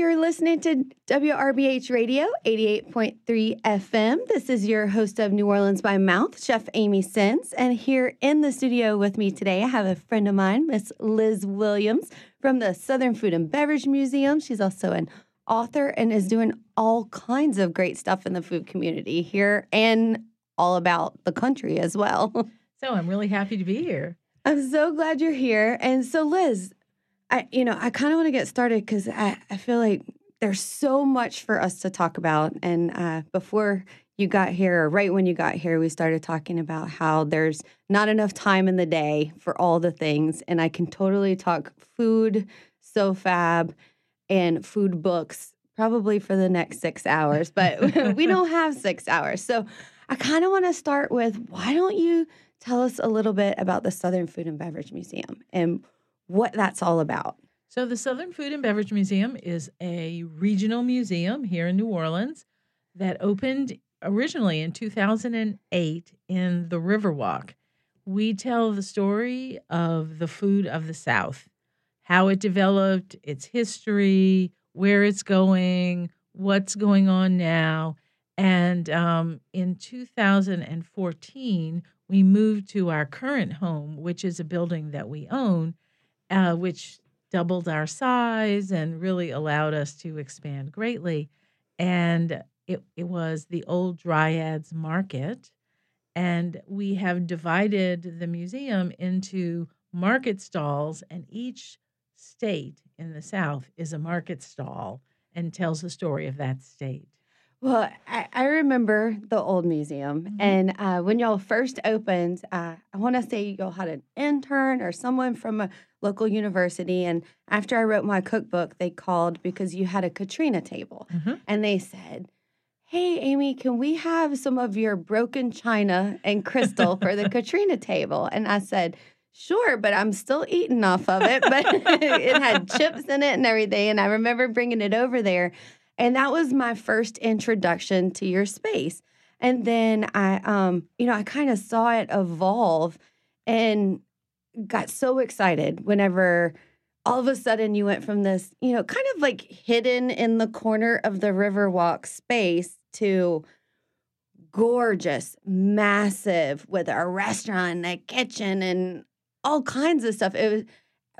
You're listening to WRBH Radio 88.3 FM. This is your host of New Orleans by Mouth, Chef Amy Sins. And here in the studio with me today, I have a friend of mine, Miss Liz Williams from the Southern Food and Beverage Museum. She's also an author and is doing all kinds of great stuff in the food community here and all about the country as well. So I'm really happy to be here. I'm so glad you're here. And so, Liz, I, you know, I kind of want to get started because I, I feel like there's so much for us to talk about. And uh, before you got here, or right when you got here, we started talking about how there's not enough time in the day for all the things. And I can totally talk food, SoFab, and food books probably for the next six hours, but we don't have six hours. So I kind of want to start with why don't you tell us a little bit about the Southern Food and Beverage Museum and what that's all about? So, the Southern Food and Beverage Museum is a regional museum here in New Orleans that opened originally in 2008 in the Riverwalk. We tell the story of the food of the South, how it developed, its history, where it's going, what's going on now. And um, in 2014, we moved to our current home, which is a building that we own, uh, which doubled our size and really allowed us to expand greatly. And it, it was the old Dryads Market. And we have divided the museum into market stalls, and each state in the South is a market stall and tells the story of that state. Well, I, I remember the old museum, mm-hmm. and uh, when y'all first opened, uh, I want to say y'all had an intern or someone from a local university. And after I wrote my cookbook, they called because you had a Katrina table, mm-hmm. and they said, "Hey, Amy, can we have some of your broken china and crystal for the Katrina table?" And I said. Sure, but I'm still eating off of it. But it had chips in it and everything. And I remember bringing it over there. And that was my first introduction to your space. And then I, um, you know, I kind of saw it evolve and got so excited whenever all of a sudden you went from this, you know, kind of like hidden in the corner of the Riverwalk space to gorgeous, massive with a restaurant and a kitchen and all kinds of stuff. It was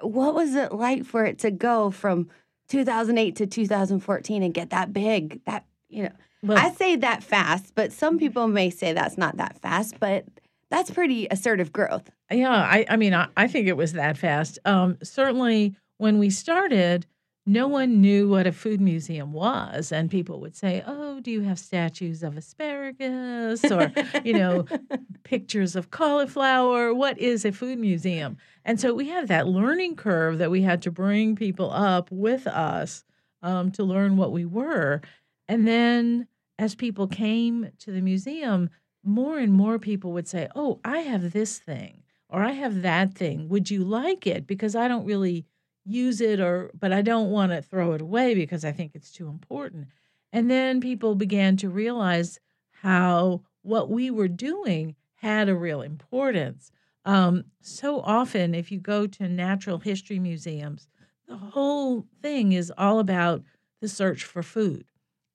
what was it like for it to go from 2008 to 2014 and get that big. That, you know, well, I say that fast, but some people may say that's not that fast, but that's pretty assertive growth. Yeah, I, I mean, I, I think it was that fast. Um, certainly, when we started, no one knew what a food museum was. And people would say, Oh, do you have statues of asparagus or, you know, pictures of cauliflower? What is a food museum? And so we had that learning curve that we had to bring people up with us um, to learn what we were. And then as people came to the museum, more and more people would say, Oh, I have this thing or I have that thing. Would you like it? Because I don't really use it or but I don't want to throw it away because I think it's too important. And then people began to realize how what we were doing had a real importance. Um, so often, if you go to natural history museums, the whole thing is all about the search for food.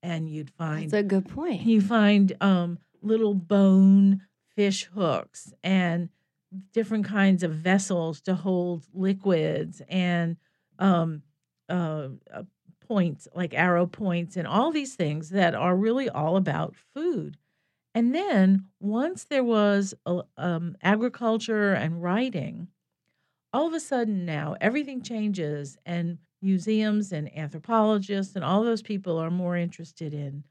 And you'd find that's a good point. You find um, little bone fish hooks and different kinds of vessels to hold liquids and um, uh, uh, points like arrow points and all these things that are really all about food. And then once there was um, agriculture and writing, all of a sudden now everything changes, and museums and anthropologists and all those people are more interested in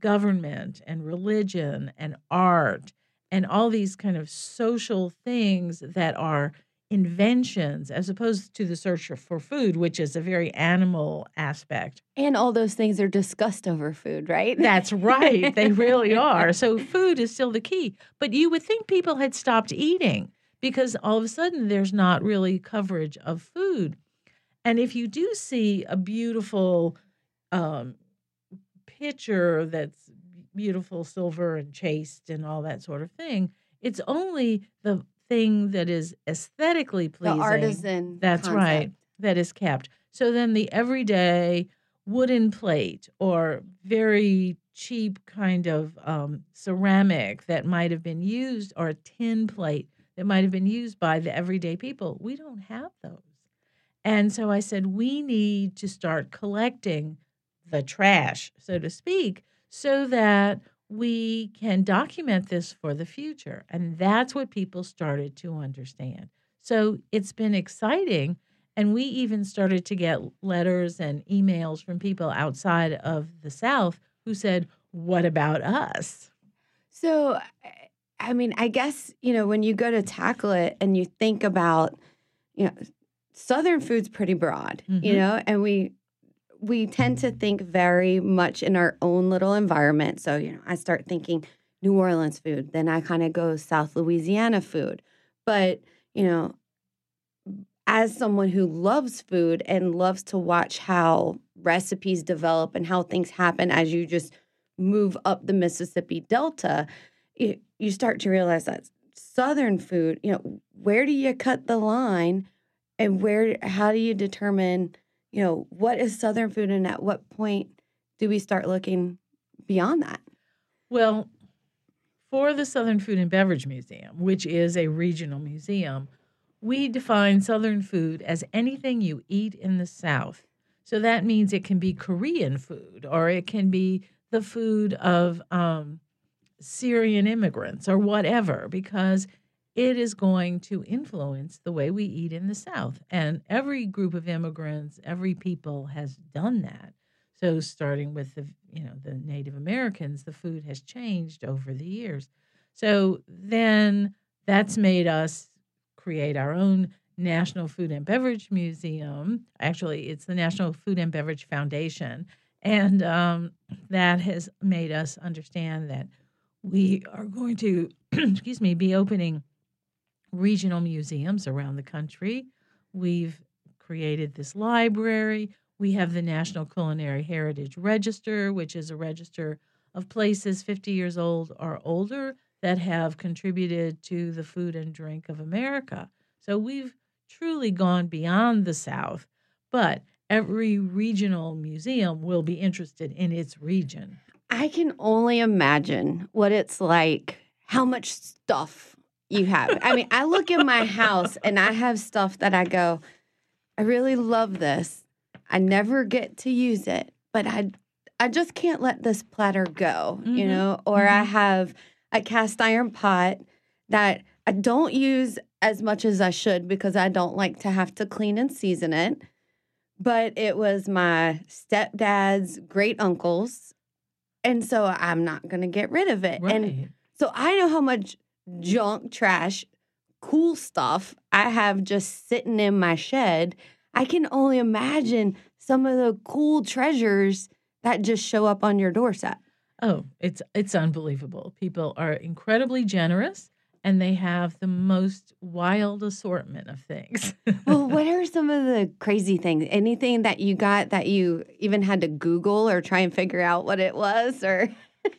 government and religion and art and all these kind of social things that are inventions as opposed to the search for food, which is a very animal aspect. And all those things are discussed over food, right? That's right. they really are. So food is still the key. But you would think people had stopped eating because all of a sudden there's not really coverage of food. And if you do see a beautiful um, picture that's beautiful silver and chased and all that sort of thing, it's only the thing that is aesthetically pleasing. The artisan. That's concept. right. That is kept. So then the everyday wooden plate or very cheap kind of um, ceramic that might have been used or a tin plate that might have been used by the everyday people. We don't have those. And so I said, we need to start collecting the trash, so to speak, so that we can document this for the future. And that's what people started to understand. So it's been exciting. And we even started to get letters and emails from people outside of the South who said, What about us? So, I mean, I guess, you know, when you go to tackle it and you think about, you know, Southern food's pretty broad, mm-hmm. you know, and we, we tend to think very much in our own little environment. So, you know, I start thinking New Orleans food, then I kind of go South Louisiana food. But, you know, as someone who loves food and loves to watch how recipes develop and how things happen as you just move up the Mississippi Delta, you, you start to realize that Southern food, you know, where do you cut the line and where, how do you determine, you know, what is Southern food and at what point do we start looking beyond that? Well, for the Southern Food and Beverage Museum, which is a regional museum, we define Southern food as anything you eat in the South. So that means it can be Korean food or it can be the food of um, Syrian immigrants or whatever, because it is going to influence the way we eat in the South. And every group of immigrants, every people has done that. So starting with the you know the Native Americans, the food has changed over the years. So then that's made us create our own National Food and Beverage Museum. Actually, it's the National Food and Beverage Foundation. And um, that has made us understand that we are going to, excuse me, be opening regional museums around the country. We've created this library. We have the National Culinary Heritage Register, which is a register of places 50 years old or older that have contributed to the food and drink of America. So we've truly gone beyond the South, but every regional museum will be interested in its region. I can only imagine what it's like, how much stuff you have. I mean, I look in my house and I have stuff that I go, I really love this. I never get to use it, but I I just can't let this platter go, mm-hmm. you know, or mm-hmm. I have a cast iron pot that I don't use as much as I should because I don't like to have to clean and season it. But it was my stepdad's great uncle's. And so I'm not going to get rid of it. Right. And so I know how much Mm-hmm. junk, trash, cool stuff I have just sitting in my shed. I can only imagine some of the cool treasures that just show up on your doorstep. Oh, it's it's unbelievable. People are incredibly generous and they have the most wild assortment of things. well, what are some of the crazy things? Anything that you got that you even had to Google or try and figure out what it was or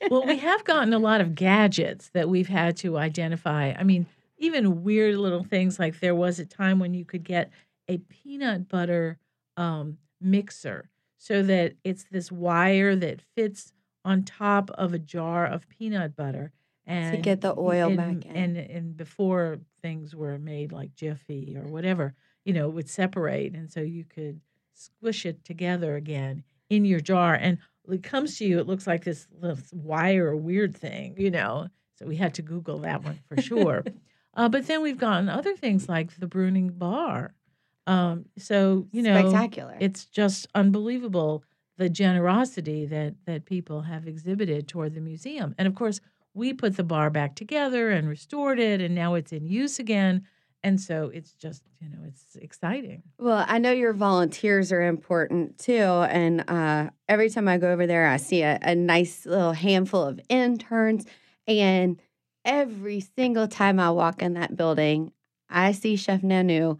Well, we have gotten a lot of gadgets that we've had to identify. I mean, even weird little things like there was a time when you could get a peanut butter um, mixer so that it's this wire that fits on top of a jar of peanut butter and to get the oil and, back in. And and before things were made like Jiffy or whatever, you know, it would separate, and so you could squish it together again in your jar. And it comes to you, it looks like this, this wire weird thing, you know. So we had to Google that one for sure. uh, but then we've gotten other things like the Bruning bar. Um, so you know, spectacular. It's just unbelievable the generosity that that people have exhibited toward the museum. And of course, we put the bar back together and restored it and now it's in use again. And so it's just, you know, it's exciting. Well, I know your volunteers are important too. And uh, every time I go over there, I see a, a nice little handful of interns. And every single time I walk in that building, I see Chef Nanu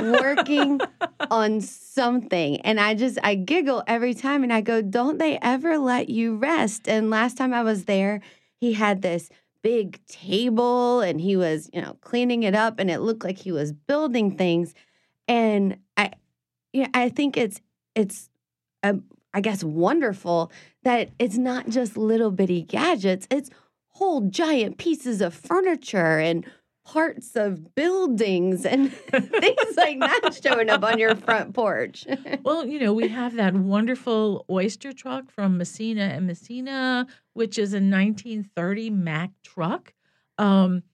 working on something. And I just, I giggle every time and I go, don't they ever let you rest? And last time I was there, he had this big table and he was, you know, cleaning it up and it looked like he was building things. And I, yeah, I think it's, it's, a, I guess, wonderful that it's not just little bitty gadgets, it's whole giant pieces of furniture and parts of buildings and things like that showing up on your front porch. well, you know, we have that wonderful oyster truck from Messina and Messina, which is a 1930 Mack truck. Um,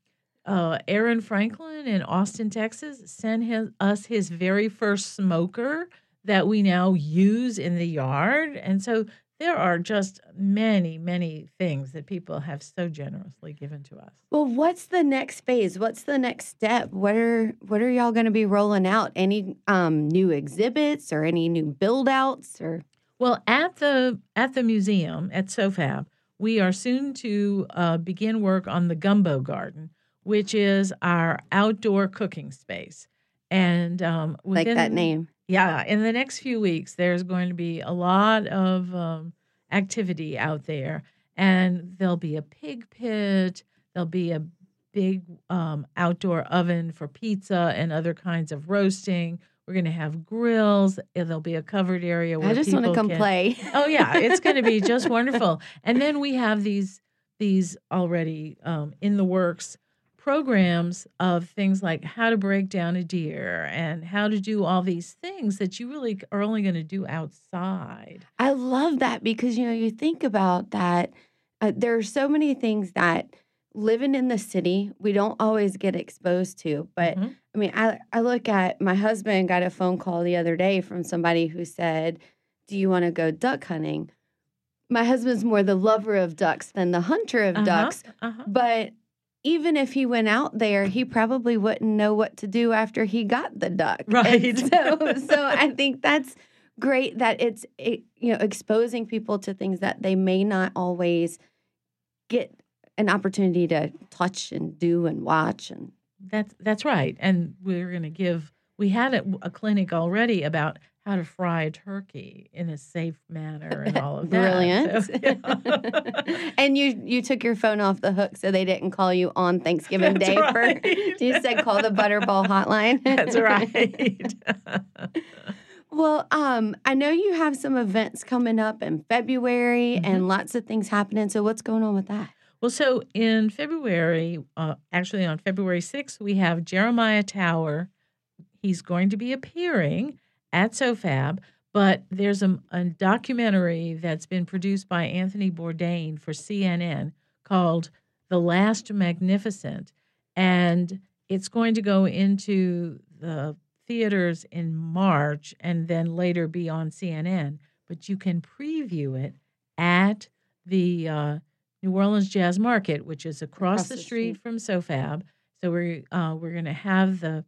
uh, Aaron Franklin in Austin, Texas, sent his, us his very first smoker that we now use in the yard. And so there are just many, many things that people have so generously given to us. Well, what's the next phase? What's the next step? What are what are y'all going to be rolling out? Any um, new exhibits or any new build outs or? Well, at the at the museum at SOFAB, we are soon to uh, begin work on the Gumbo Garden, which is our outdoor cooking space. And um, within, like that name yeah, in the next few weeks, there's going to be a lot of um, activity out there, and there'll be a pig pit, there'll be a big um, outdoor oven for pizza and other kinds of roasting. We're going to have grills. There'll be a covered area where I just want to come can, play. oh yeah, it's going to be just wonderful. And then we have these these already um, in the works programs of things like how to break down a deer and how to do all these things that you really are only going to do outside. I love that because you know you think about that uh, there are so many things that living in the city we don't always get exposed to but mm-hmm. I mean I I look at my husband got a phone call the other day from somebody who said do you want to go duck hunting my husband's more the lover of ducks than the hunter of uh-huh, ducks uh-huh. but even if he went out there, he probably wouldn't know what to do after he got the duck. Right. And so, so I think that's great that it's it, you know exposing people to things that they may not always get an opportunity to touch and do and watch and that's that's right. And we're going to give we had a, a clinic already about how to fry a turkey in a safe manner and all of that. Brilliant. So, yeah. and you you took your phone off the hook so they didn't call you on Thanksgiving That's Day right. for you said call the Butterball hotline. That's right. well, um, I know you have some events coming up in February mm-hmm. and lots of things happening. So what's going on with that? Well, so in February, uh, actually on February 6th, we have Jeremiah Tower. He's going to be appearing at SOFAB, but there's a, a documentary that's been produced by Anthony Bourdain for CNN called The Last Magnificent. And it's going to go into the theaters in March and then later be on CNN. But you can preview it at the uh, New Orleans Jazz Market, which is across, across the, street, street, from SOFAB. So we're uh, we're going to have the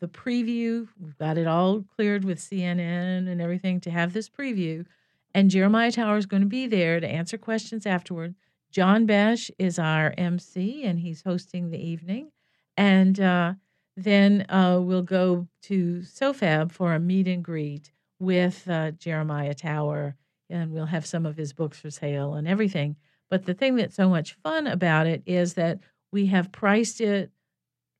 the preview. We've got it all cleared with CNN and everything to have this preview. And Jeremiah Tower is going to be there to answer questions afterward. John Besh is our MC, and he's hosting the evening. And uh, then uh, we'll go to SOFAB for a meet and greet with uh, Jeremiah Tower, and we'll have some of his books for sale and everything. But the thing that's so much fun about it is that we have priced it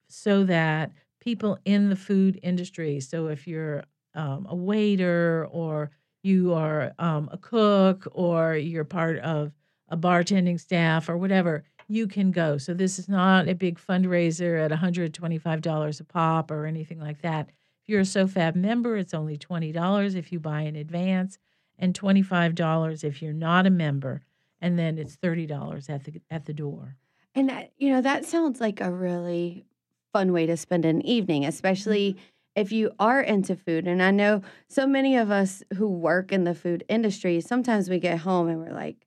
so that people in the food industry. So if you're um, a waiter or you are um, a cook or you're part of a bartending staff or whatever, you can go. So this is not a big fundraiser at $125 a pop or anything like that. If you're a SOFAB member, it's only $20 if you buy in advance and $25 if you're not a member. And then it's $30 at the at the door. And that, you know, that sounds like a really fun way to spend an evening, especially mm-hmm. if you are into food. And I know so many of us who work in the food industry, sometimes we get home and we're like,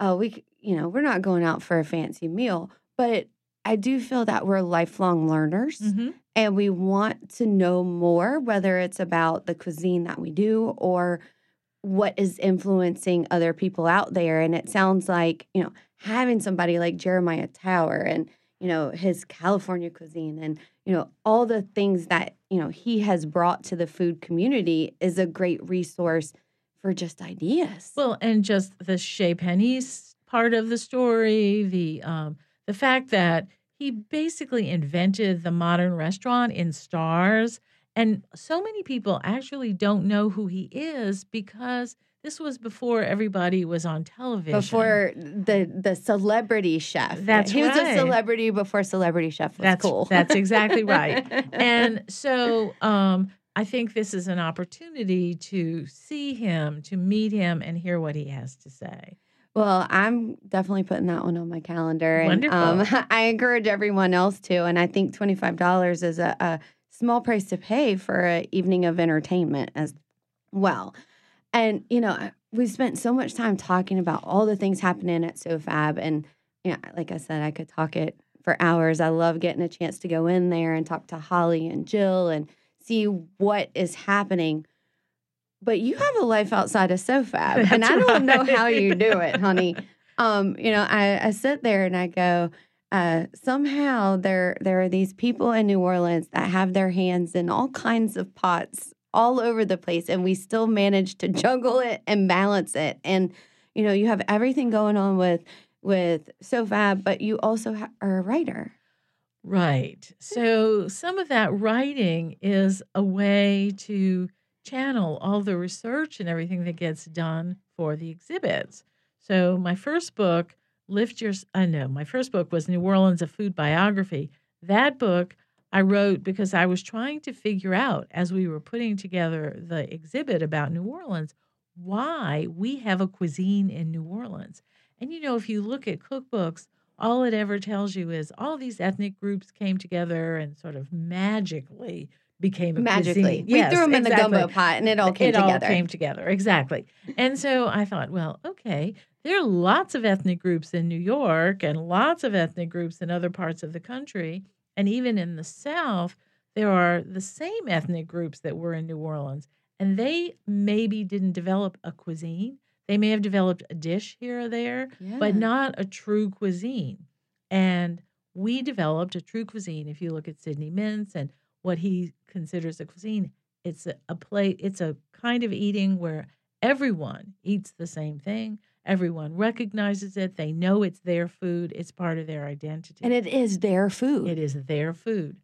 oh, we, you know, we're not going out for a fancy meal. But I do feel that we're lifelong learners mm-hmm. and we want to know more, whether it's about the cuisine that we do or what is influencing other people out there. And it sounds like, you know, having somebody like Jeremiah Tower and you know, his California cuisine and, you know, all the things that, you know, he has brought to the food community is a great resource for just ideas. Well, and just the Chez Panisse part of the story, the um the fact that he basically invented the modern restaurant in stars And so many people actually don't know who he is because this was before everybody was on television. Before the the celebrity chef. That's he was a celebrity before celebrity chef was that's cool. that's exactly right. and so um, I think this is an opportunity to see him, to meet him, and hear what he has to say. Well, I'm definitely putting that one on my calendar. And Wonderful. um, I encourage everyone else to. And I think $25 is a, a small price to pay for an evening of entertainment as well. And, you know, we spent so much time talking about all the things happening at SoFab. And, you know, like I said, I could talk it for hours. I love getting a chance to go in there and talk to Holly and Jill and see what is happening. But you have a life outside of SoFab, and I don't know how you do it, honey. Um, you know, I, I sit there and I go, uh, somehow there there are these people in New Orleans that have their hands in all kinds of pots all over the place, and we still manage to juggle it and balance it. And you know, you have everything going on with with SoFab, but you also ha- are a writer. Right. So some of that writing is a way to channel all the research and everything that gets done for the exhibits. So my first book, Lift Your I know, my first book was New Orleans a Food Biography. That book I wrote because I was trying to figure out as we were putting together the exhibit about New Orleans why we have a cuisine in New Orleans. And you know, if you look at cookbooks, all it ever tells you is all these ethnic groups came together and sort of magically became a Magically, cuisine. we Yes, threw them in the gumbo pot, and it all came it together. all came together exactly. And so I thought, well, okay, there are lots of ethnic groups in New York and lots of ethnic groups in other parts of the country, and even in the South, there are the same ethnic groups that were in New Orleans, and they maybe didn't develop a cuisine. They may have developed a dish here or there, but not a true cuisine. And we developed a true cuisine. If you look at Sidney Mintz and what he considers a cuisine, it's a, a plate, it's a kind of eating where everyone eats the same thing. Everyone recognizes it. They know it's their food. It's part of their identity. and it is their food. It is their food.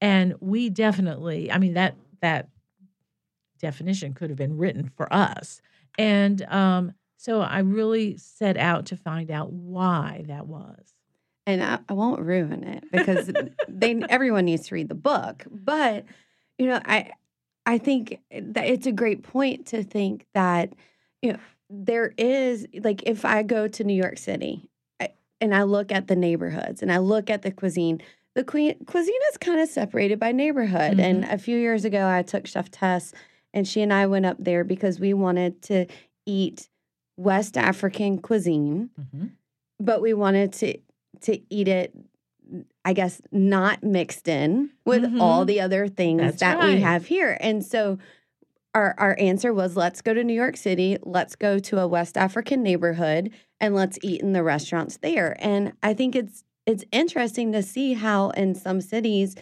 And we definitely, I mean, that that definition could have been written for us. And um, so I really set out to find out why that was. and I, I won't ruin it because they everyone needs to read the book. But you know, I I think that it's a great point to think that you know there is like if I go to New York City I, and I look at the neighborhoods and I look at the cuisine. The cuisine cuisine is kind of separated by neighborhood. And a few years ago, I took Chef Tess, and she and I went up there because we wanted to eat West African cuisine but we wanted to to eat it i guess not mixed in with Mhm. all the other things That's that we have here and so our our answer was let's go to new york city. Let's go to a west african neighborhood and let's eat in the restaurants there. And i think it's it's interesting to see how in some cities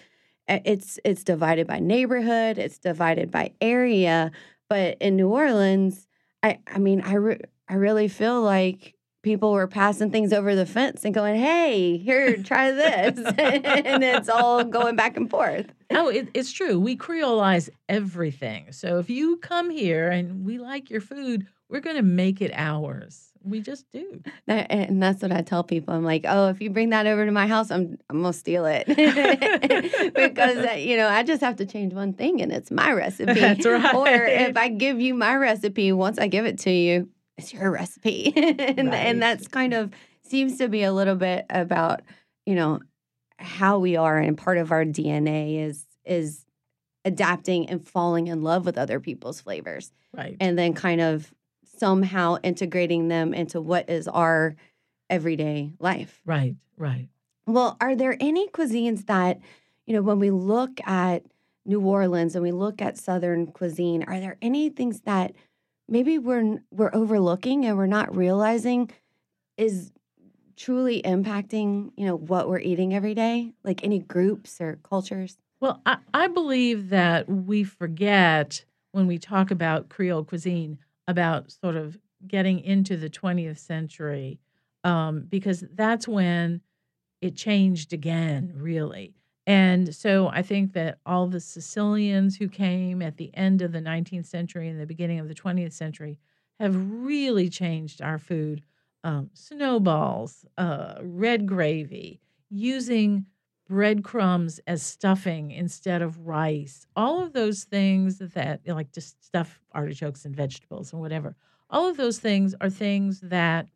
uh, it's it's divided by neighborhood it's divided by area. But in new orleans i i mean i re- i really feel like people were passing things over the fence and going hey here try this. And it's all going back and forth Oh, it, it's true. We Creolize everything. So if you come here and we like your food, we're going to make it ours. We just do. That- and that's what i tell people i'm like oh if you bring that over to my house i'm i'm gonna steal it because uh, you know i just have to change one thing and it's my recipe That's right. or if i give you my recipe once i give it to you it's your recipe and, Right. and that's kind of seems to be a little bit about you know how we are and part of our dna is is adapting and falling in love with other people's flavors Right. and then kind of somehow integrating them into what is our everyday life. right. Right. Well, are there any cuisines that, you know, when we look at New Orleans and we look at Southern cuisine, are there any things that maybe we're we're overlooking and we're not realizing is truly impacting, you know, what we're eating every day? Like any groups or cultures? Well, I, I believe that we forget when we talk about Creole cuisine about sort of getting into the 20th century um, because that's when it changed again, really. And so I think that all the Sicilians who came at the end of the 19th century and the beginning of the 20th century have really changed our food. Um, snowballs, uh, red gravy, using breadcrumbs as stuffing instead of rice. All of those things that, like just stuff artichokes and vegetables and whatever. All of those things are things that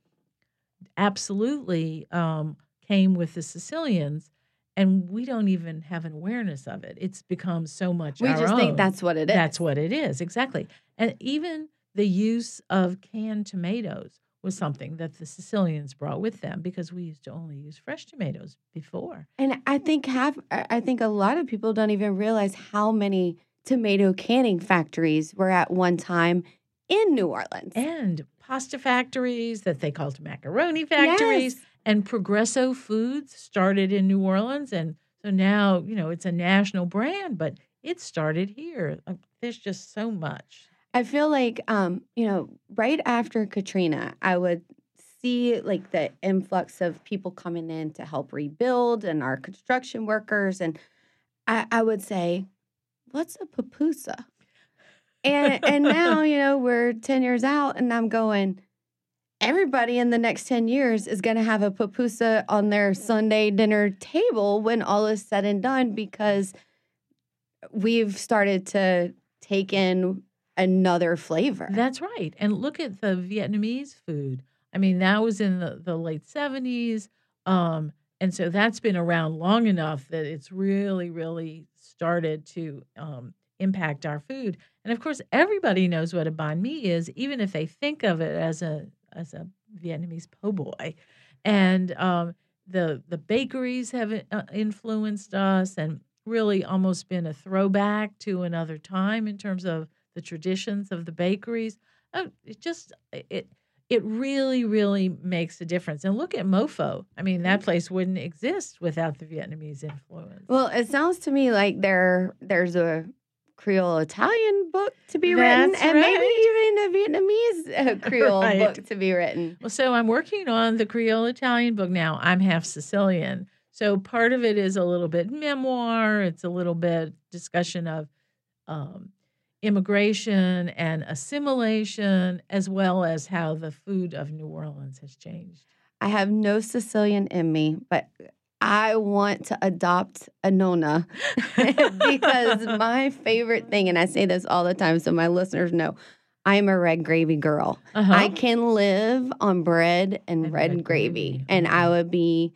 absolutely um, came with the Sicilians and we don't even have an awareness of it. It's become so much. We just own. think that's what it is. That's what it is exactly. And even the use of canned tomatoes was something that the Sicilians brought with them because we used to only use fresh tomatoes before. And I think half I think a lot of people don't even realize how many tomato canning factories were at one time in New Orleans. And pasta factories that they called macaroni factories. Yes. And Progresso Foods started in New Orleans. And so now, you know, it's a national brand, but it started here. There's just so much. I feel like, um, you know, right after Katrina, I would see like the influx of people coming in to help rebuild and our construction workers. And I, I would say, what's a pupusa? And and now, you know, we're 10 years out and I'm going, everybody in the next 10 years is going to have a pupusa on their Sunday dinner table when all is said and done because we've started to take in another flavor. That's right. And look at the Vietnamese food. I mean, that was in the, the late 70s. Um, and so that's been around long enough that it's really, really started to um, impact our food. And of course, everybody knows what a banh mi is, even if they think of it as a as a Vietnamese po' boy. And um, the the bakeries have uh, influenced us, and really almost been a throwback to another time in terms of the traditions of the bakeries. Oh, it just it it really really makes a difference. And look at MoPho. I mean, that place wouldn't exist without the Vietnamese influence. Well, it sounds to me like there there's a Creole Italian book to be That's written, and maybe even a Vietnamese uh, Creole Right. book to be written. Well, so I'm working on the Creole Italian book now. I'm half Sicilian. So part of it is a little bit memoir, it's a little bit discussion of um, immigration and assimilation, as well as how the food of New Orleans has changed. I have no Sicilian in me, but I want to adopt a nona because my favorite thing, and I say this all the time so my listeners know, I'm a red gravy girl. Uh-huh. I can live on bread and, And red, red gravy, gravy. and I would be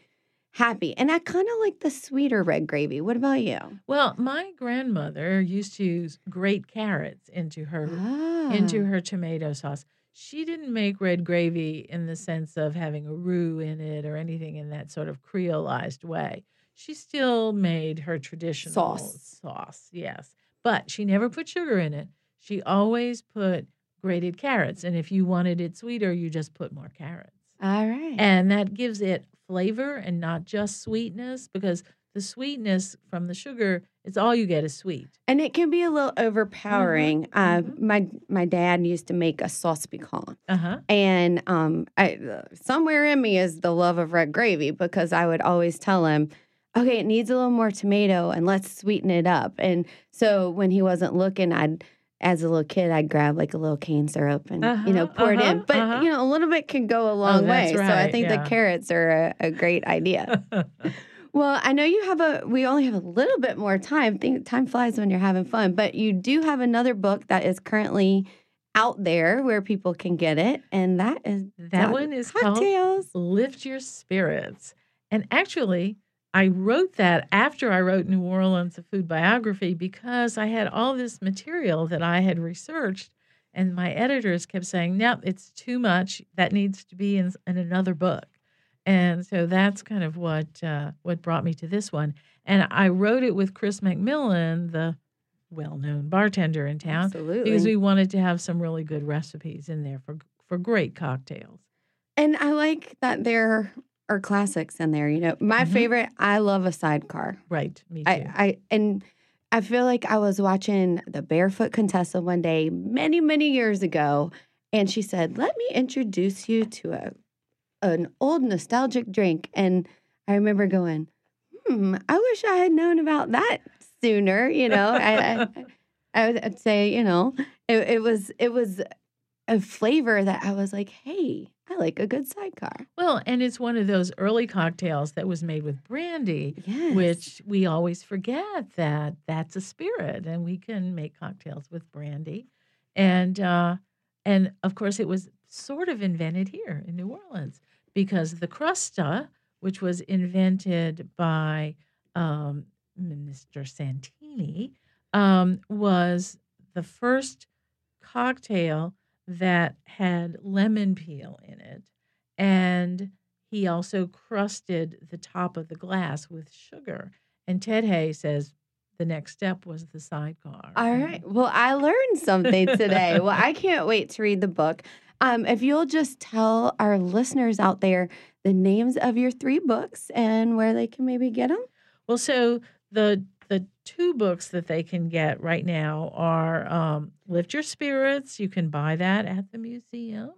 happy. And I kind of like the sweeter red gravy. What about you? well, my grandmother used to use grate carrots into her into Ah. her tomato sauce. She didn't make red gravy in the sense of having a roux in it or anything in that sort of creolized way. She still made her traditional Sauce. sauce, yes. But she never put sugar in it. She always put grated carrots. And if you wanted it sweeter, you just put more carrots. All right. And that gives it flavor and not just sweetness because the sweetness from the sugar, it's all you get is sweet. And it can be a little overpowering. Uh, mhm. My my dad used to make a sauce piquante, Uh huh. and um, I, somewhere in me is the love of red gravy because I would always tell him, "Okay, it needs a little more tomato, and let's sweeten it up." And so when he wasn't looking, I'd as a little kid, I'd grab like a little cane syrup and you know Uh-huh, pour it in. uh-huh, But uh-huh. you know, a little bit can go a long that's way. So I think yeah. the carrots are a, a great idea. Well, I know you have a. We only have a little bit more time. Think time flies when you're having fun. But you do have another book that is currently out there where people can get it, and that is that Dog one is called cocktails. Lift Your Spirits. And actually, I wrote that after I wrote New Orleans, a food biography, because I had all this material that I had researched. And my editors kept saying, no, it's too much. That needs to be in, in another book. And so that's kind of what uh, what brought me to this one. And I wrote it with Chris McMillan, the well-known bartender in town, Absolutely. because we wanted to have some really good recipes in there for for great cocktails. and I like that there are classics in there. You know, my Mhm. favorite. I love a sidecar. Right, me too. I, I and I feel like I was watching the Barefoot Contessa one day many many years ago, and she said, "Let me introduce you to a an old nostalgic drink." And I remember going, hmm, I wish I had known about that sooner. You know, I, I, I would I'd say, you know, it, it was it was a flavor that I was like, hey, I like a good sidecar. Well, and it's one of those early cocktails that was made with brandy, Yes. which we always forget that that's a spirit, and we can make cocktails with brandy, and uh, and of course it was sort of invented here in New Orleans because the crusta, which was invented by um, Mr. Santini, um, was the first cocktail that had lemon peel in it. And he also crusted the top of the glass with sugar. And Ted Haigh says the next step was the sidecar. All right. Well, I learned something today. well, I can't wait to read the book. Um, if you'll just tell our listeners out there the names of your three books and where they can maybe get them. Well, so the the two books that they can get right now are um, Lift Your Spirits. You can buy that at the museum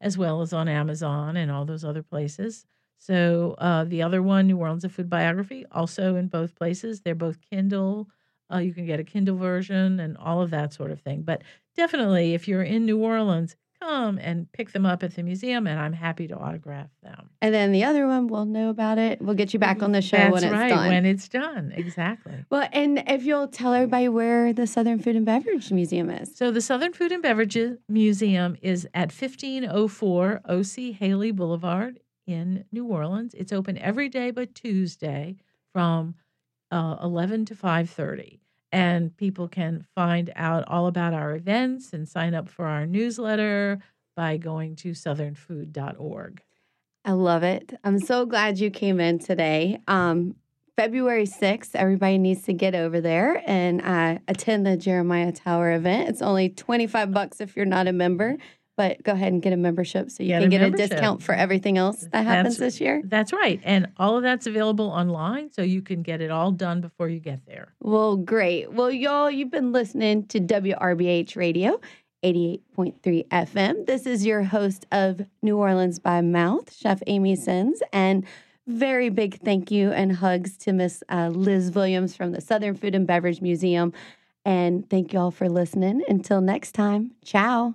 as well as on Amazon and all those other places. So uh, the other one, New Orleans: A Food Biography, also in both places. They're both Kindle. Uh, you can get a Kindle version and all of that sort of thing. But definitely, if you're in New Orleans, come and pick them up at the museum, and I'm happy to autograph them. And then the other one, we'll know about it. We'll get you back on the show That's when it's right, done. when it's done. Exactly. well, and if you'll tell everybody where the Southern Food and Beverage Museum is. So the Southern Food and Beverages Museum is at 1504 OC Haley Boulevard in New Orleans. It's open every day but Tuesday from uh, 11 to 5:30. And people can find out all about our events and sign up for our newsletter by going to southernfood.org. I love it. I'm so glad you came in today. Um, February 6th, everybody needs to get over there and uh, attend the Jeremiah Tower event. It's only 25 bucks if you're not a member, but go ahead and get a membership so you Get can a get membership. a discount for everything else that happens That's- this year. That's right. And all of that's available online so you can get it all done before you get there. Well, great. Well, y'all, you've been listening to WRBH Radio. 88.3 FM. This is your host of New Orleans by Mouth, Chef Amy Sins, and very big thank you and hugs to Miss uh, Liz Williams from the Southern Food and Beverage Museum. And thank you all for listening. Until next time, ciao.